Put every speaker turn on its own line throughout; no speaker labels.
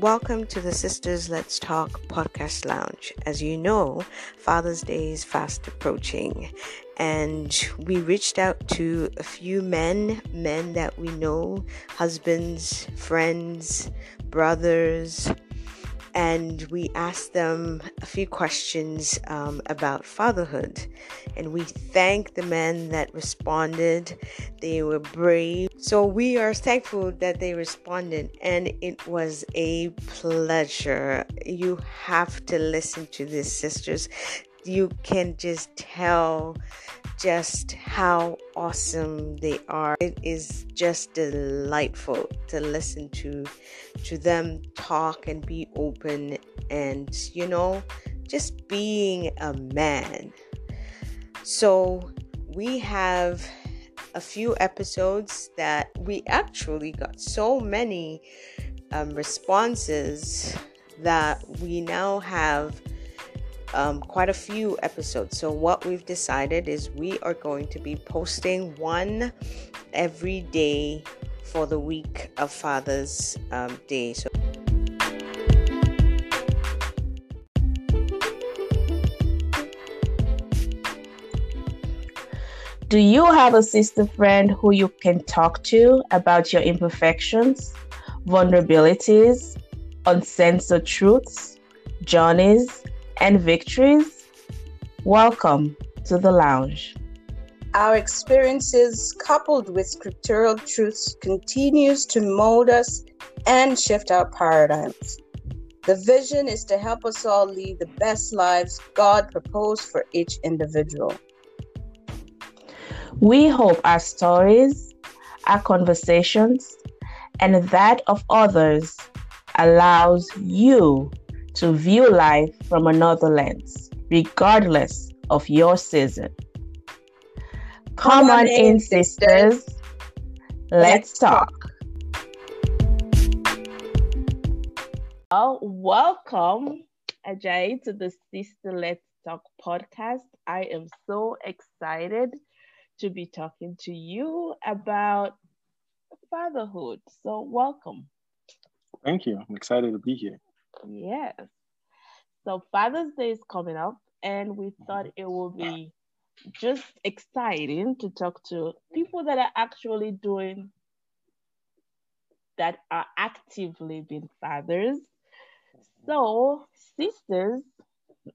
Welcome to the Sisters Let's Talk podcast lounge. As you know, Father's Day is fast approaching, and we reached out to a few men, men that we know, husbands, friends, brothers, and we asked them a few questions um, about fatherhood. And we thank the men that responded. They were brave. So we are thankful that they responded, and it was a pleasure. You have to listen to this, sisters. You can just tell just how awesome they are. It is just delightful to listen to to them talk and be open and you know just being a man. So we have a few episodes that we actually got so many um, responses that we now have um, quite a few episodes. So, what we've decided is we are going to be posting one every day for the week of Father's um, Day. So,
Do you have a sister friend who you can talk to about your imperfections, vulnerabilities, uncensored truths, journeys, and victories, welcome to the lounge.
Our experiences coupled with scriptural truths continues to mold us and shift our paradigms. The vision is to help us all lead the best lives God proposed for each individual.
We hope our stories, our conversations, and that of others allows you to view life from another lens, regardless of your season. Come, Come on, in, sisters. Let's talk. Well, welcome, Ajay, to the Sister Let's Talk podcast. I am so excited to be talking to you about fatherhood. So, welcome.
Thank you. I'm excited to be here.
Yes. So Father's Day is coming up, and we thought it would be just exciting to talk to people that are actually doing that are actively being fathers. So sisters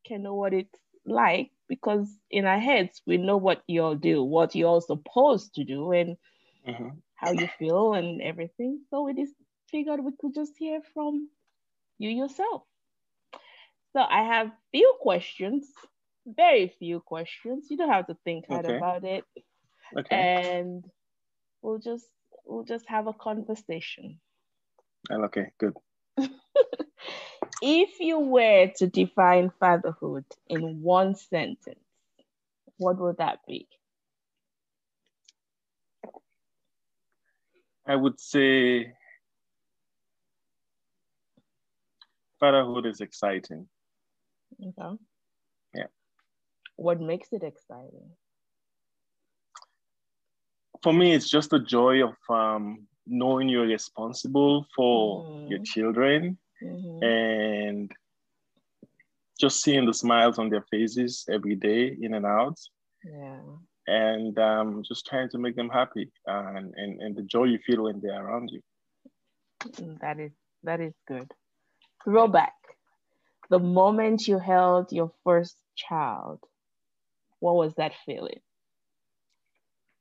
can know what it's like because in our heads we know what you all do, what you're all supposed to do, and mm-hmm. how you feel and everything. So we just figured we could just hear from you yourself. So I have few questions, very few questions. You don't have to think hard okay. about it. Okay. And we'll just we'll just have a conversation.
Oh, okay, good.
if you were to define fatherhood in one sentence, what would that be?
I would say fatherhood is exciting.
Okay.
Yeah.
What makes it exciting?
For me, it's just the joy of um, knowing you're responsible for mm-hmm. your children mm-hmm. and just seeing the smiles on their faces every day in and out.
Yeah.
And um, just trying to make them happy and, and, and the joy you feel when they're around you.
That is that is good throwback. The moment you held your first child what was that feeling?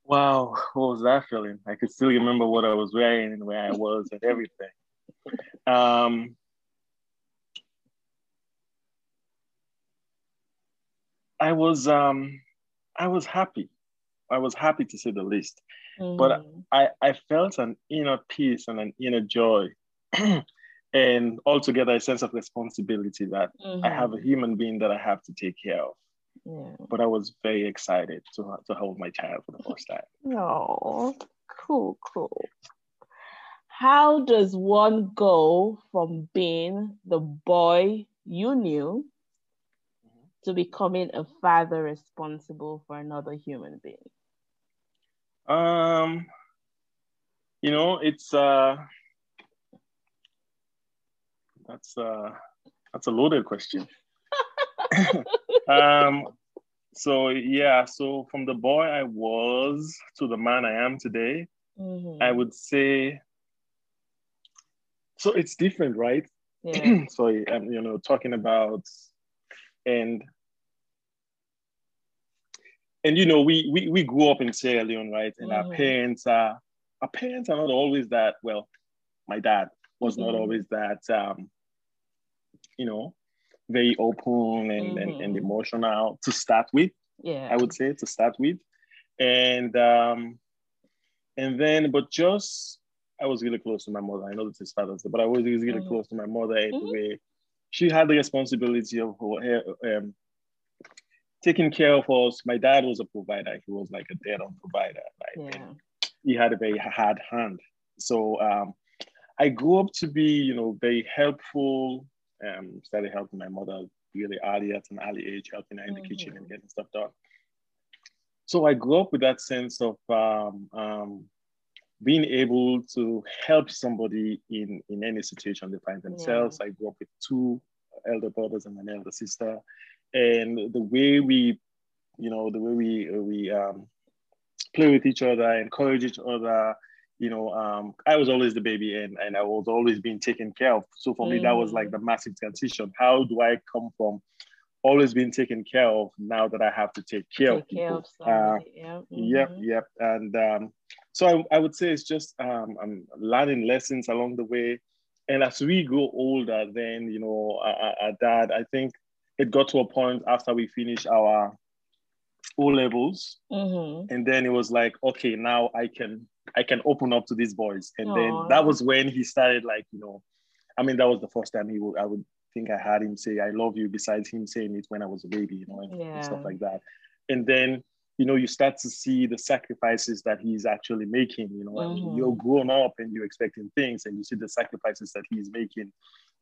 Wow what was that feeling? I could still remember what i was wearing and where i was and everything. Um, i was um, i was happy. I was happy to say the least. Mm. but I, I felt an inner peace and an inner joy and altogether a sense of responsibility that mm-hmm. I have a human being that I have to take care of. Yeah. But I was very excited to, to hold my child for the first time.
Oh, cool, cool. How does one go from being the boy you knew mm-hmm. to becoming a father responsible for another human being?
Um, you know, it's uh that's uh that's a loaded question. um, so yeah, so from the boy I was to the man I am today, mm-hmm. I would say. So it's different, right? Yeah. Sorry, I'm you know talking about, and and you know we we we grew up in Sierra Leone, right? And mm-hmm. our parents are our parents are not always that well. My dad was mm-hmm. not always that um, you know very open and, mm-hmm. and, and, mm-hmm. emotional to start with.
Yeah.
I would say to start with. And um and then but just I was really close to my mother. I know this is Father's Day, but I was really mm-hmm. close to my mother in mm-hmm. the way she had the responsibility of her, um, taking care of us. My dad was a provider. He was like a dead-on provider. Like yeah. he had a very hard hand. So um, I grew up to be, you know, very helpful, um, started helping my mother really early at an early age, helping her in the mm-hmm. kitchen and getting stuff done. So I grew up with that sense of um, um, being able to help somebody in, in any situation they find themselves. Yeah. I grew up with two elder brothers and an elder sister. And the way we, you know, the way we, we um, play with each other, encourage each other, you know, um, I was always the baby and, and I was always being taken care of. So for mm. me, that was like the massive transition. How do I come from always being taken care of now that I have to take care take of people? Care of uh, yeah. mm-hmm. Yep, yep. And um, so I, I would say it's just um, I'm learning lessons along the way. And as we grow older, then, you know, our, our dad, I think it got to a point after we finished our O levels. Mm-hmm. And then it was like, okay, now I can I can open up to these boys. And Aww. then that was when he started like, you know, I mean, that was the first time he would, I would think I had him say, I love you, besides him saying it when I was a baby, you know, and, yeah. and stuff like that. And then, you know, you start to see the sacrifices that he's actually making, you know, mm-hmm. you're grown up and you're expecting things and you see the sacrifices that he's making.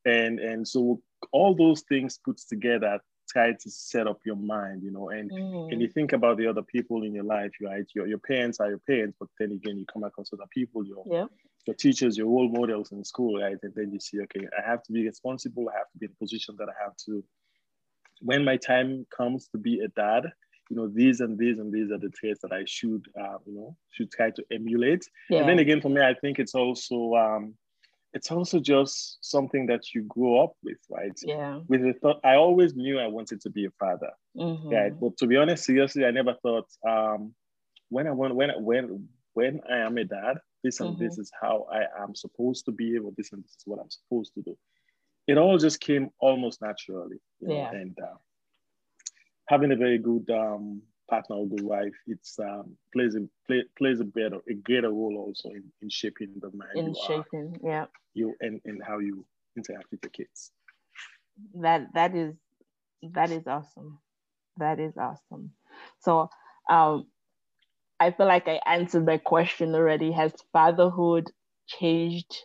And, and so all those things put together try to set up your mind, you know, and mm. and you think about the other people in your life, right? Your your parents are your parents, but then again, you come across other people, your yeah. your teachers, your role models in school, right? And then you see, okay, I have to be responsible. I have to be in a position that I have to. When my time comes to be a dad, you know, these and these and these are the traits that I should, uh, you know, should try to emulate. Yeah. And then again, for me, I think it's also um, it's also just something that you grow up with, right?
Yeah.
With the thought, I always knew I wanted to be a father, mm-hmm. right? But to be honest, seriously, I never thought um, when I want when when when I am a dad, this and mm-hmm. this is how I am supposed to be, or this and this is what I'm supposed to do. It all just came almost naturally, you know? yeah. And uh, having a very good um, partner or good wife, it's um, plays a play, plays a better a greater role also in, in shaping the man
in you shaping, are, yeah,
you and, and how you interact with your kids.
That that is that is awesome. That is awesome. So um I feel like I answered that question already. Has fatherhood changed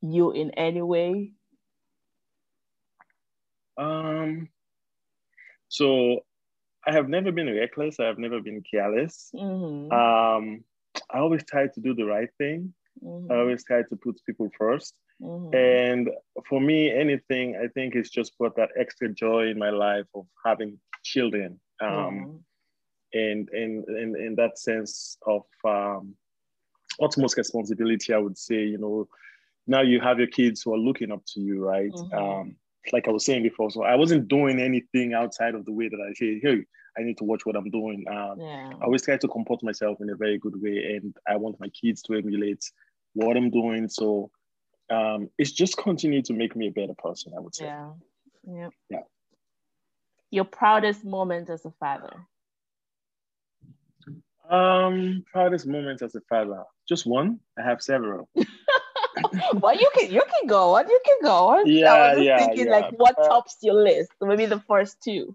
you in any way?
Um so I have never been reckless. I have never been careless. Mm-hmm. Um, I always try to do the right thing. Mm-hmm. I always try to put people 1st mm-hmm. And for me, anything I think is just brought that extra joy in my life of having children. Um, and, and, and in that sense of um, utmost responsibility, I would say, you know, now you have your kids who are looking up to you, right? Mm-hmm. Um, like I was saying before, so I wasn't doing anything outside of the way that I say, hey, I need to watch what I'm doing. Um, yeah. I always try to comport myself in a very good way, and I want my kids to emulate what I'm doing. So um, it's just continued to make me a better person. I would say.
Yeah. Yeah.
Yeah.
Your proudest moment as a father.
Um, proudest moment as a father. Just one. I have several.
well, you can you can go on. You can go on.
Yeah, I was yeah,
thinking
yeah.
like what uh, tops your list? Maybe the first two.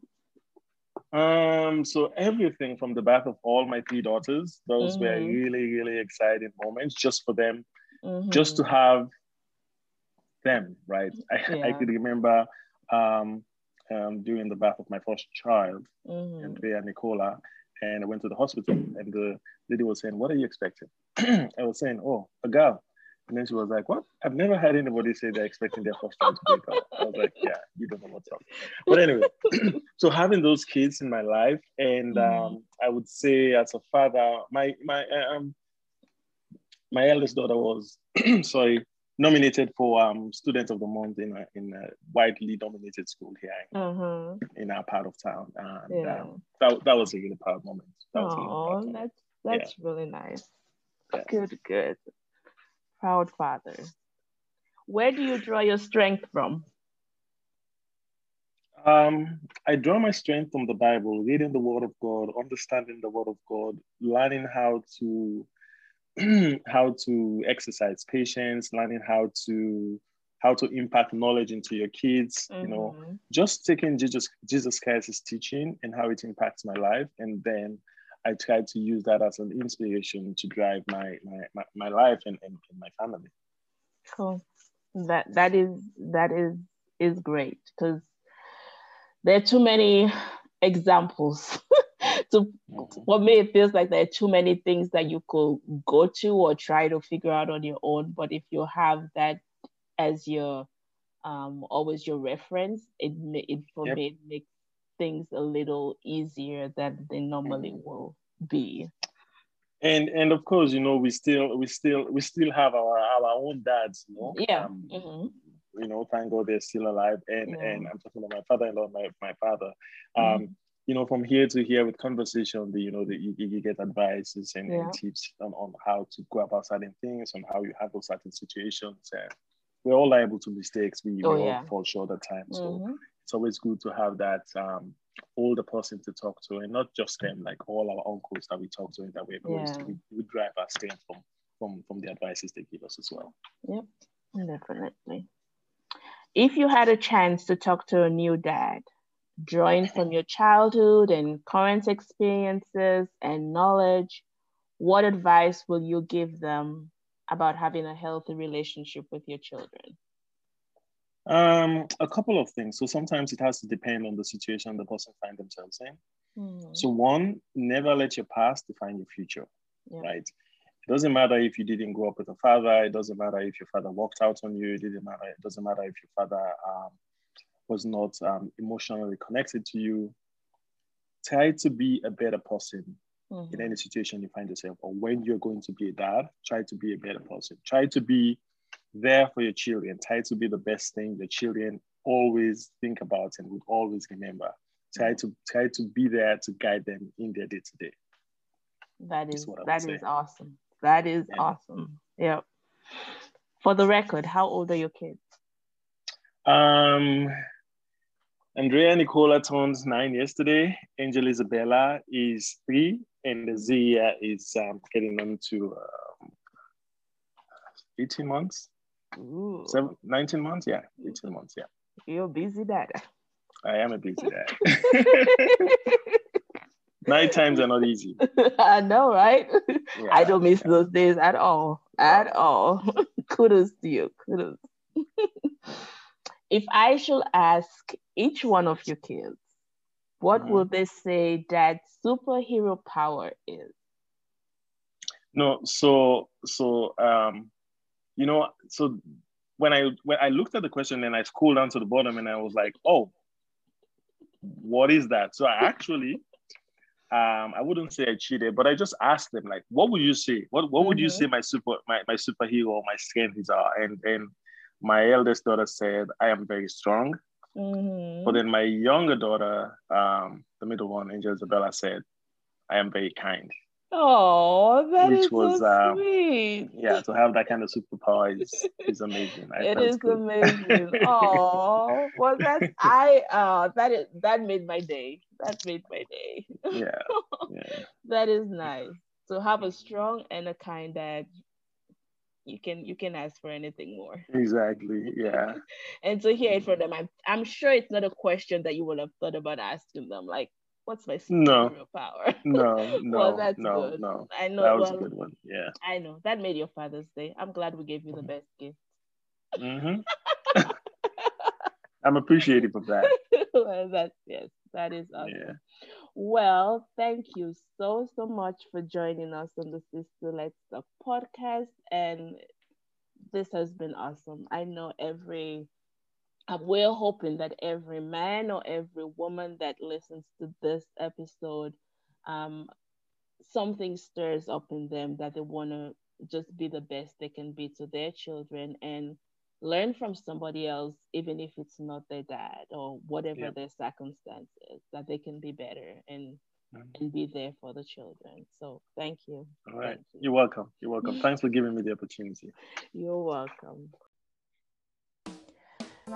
Um, so everything from the birth of all my three daughters, those mm-hmm. were really, really exciting moments just for them, mm-hmm. just to have them, right? I, yeah. I could remember um, um, during the birth of my first child, mm-hmm. Andrea Nicola, and I went to the hospital, and the lady was saying, "What are you expecting?" I was saying, "Oh, a girl." And then she was like, What? I've never had anybody say they're expecting their first child to break up. I was like, Yeah, you don't know what's up. But anyway, so having those kids in my life, and mm-hmm. um, I would say as a father, my my um my eldest daughter was sorry nominated for um student of the month in a in a widely dominated school here mm-hmm. in our part of town. And yeah. um, that, that was a really proud moment. That
oh, really that's that's yeah. really nice. Yeah. Good, good proud father. Where do you draw your strength from?
Um, I draw my strength from the Bible, reading the Word of God, understanding the Word of God, learning how to how to exercise patience, learning how to how to impact knowledge into your kids. Mm-hmm. You know, mm-hmm. just taking Jesus Jesus Christ's teaching and how it impacts my life, and then I try to use that as an inspiration to drive my my, my, my life and, and, and, my family.
Cool. That that is that is is great because there are too many examples. so mm-hmm. for me it feels like there are too many things that you could go to or try to figure out on your own. But if you have that as your um always your reference, it it for yep. me it makes things a little easier than they normally mm-hmm. will be
and and of course you know we still we still we still have our our own dads you know
yeah um, mm-hmm.
you know thank god they're still alive and yeah. and i'm talking about my father-in-law my, my father um mm-hmm. you know from here to here with conversation the you know the, you, you get advices and, yeah. and tips on, on how to go about certain things on how you handle certain situations and we're all liable to mistakes we, oh, we all fall short at times so mm-hmm it's always good to have that um, older person to talk to, and not just them, like all our uncles that we talk to, and that we're yeah. We, we drive our strength from from from the advices they give us as well.
Yep, definitely. If you had a chance to talk to a new dad, drawing from your childhood and current experiences and knowledge, what advice will you give them about having a healthy relationship with your children?
Um, a couple of things. So sometimes it has to depend on the situation the person find themselves in. Mm. So one, never let your past define your future, yeah. right? It doesn't matter if you didn't grow up with a father. It doesn't matter if your father walked out on you. It didn't matter. It doesn't matter if your father um, was not um, emotionally connected to you. Try to be a better person mm-hmm. in any situation you find yourself, or when you're going to be a dad. Try to be a better person. Try to be there for your children. Try to be the best thing your children always think about and would always remember. Try to try to be there to guide them in their day to day.
That is that is awesome. That is yeah. awesome. Yep. For the record, how old are your kids?
Um, Andrea Nicola turned nine yesterday. Angel Isabella is three, and Zia is um, getting on to um, 18 months. Ooh. Seven, 19 months? Yeah, 18 months. Yeah.
You're busy dad.
I am a busy dad. Night times are not easy.
I know, right? Yeah, I don't miss yeah. those days at all. At all. Kudos to you. Kudos. if I should ask each one of your kids, what mm-hmm. will they say that superhero power is?
No, so so um you know, so when I when I looked at the question and I scrolled down to the bottom and I was like, oh, what is that? So I actually, um, I wouldn't say I cheated, but I just asked them like, what would you say? What what would mm-hmm. you say my super my, my superhero or my strengths are? And and my eldest daughter said, I am very strong. Mm-hmm. But then my younger daughter, um, the middle one, Angel Isabella, said, I am very kind.
Oh, that which is was, so um, sweet.
Yeah, to have that kind of superpower is, is amazing.
I, it is good. amazing. oh, well, that's I. Uh, that is that made my day. That made my day.
Yeah, yeah.
that is nice. To have a strong and a kind dad, you can you can ask for anything more.
Exactly. Yeah.
and to hear it from them, I'm I'm sure it's not a question that you would have thought about asking them. Like, what's my
no.
power?
No, no, well, that's no, good. no. I know that was well, a good one. Yeah.
I know that made your Father's Day. I'm glad we gave you the best gift.
Mm-hmm. I'm appreciative of that.
well, that's yes, that is awesome. Yeah. Well, thank you so so much for joining us on the Sister Let's Talk podcast and this has been awesome. I know every we're hoping that every man or every woman that listens to this episode, um, something stirs up in them that they want to just be the best they can be to their children and learn from somebody else, even if it's not their dad or whatever yeah. their circumstances, that they can be better and mm-hmm. and be there for the children. So thank you.
All right. You. You're welcome. You're welcome. Thanks for giving me the opportunity.
You're welcome.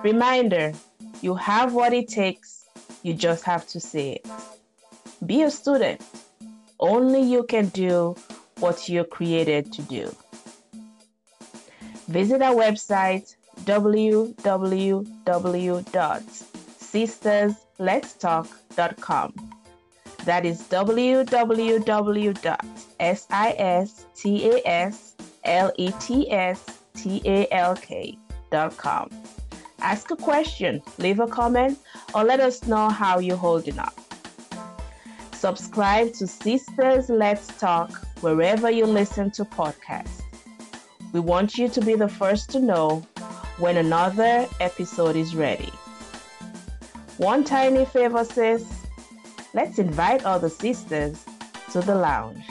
Reminder you have what it takes, you just have to say it. Be a student. Only you can do what you're created to do. Visit our website www.sistersletstalk.com. That is www.sistersletstalk.com. Ask a question, leave a comment, or let us know how you're holding up. Subscribe to Sisters Let's Talk wherever you listen to podcasts. We want you to be the first to know when another episode is ready. One tiny favor, sis. Let's invite all the sisters to the lounge.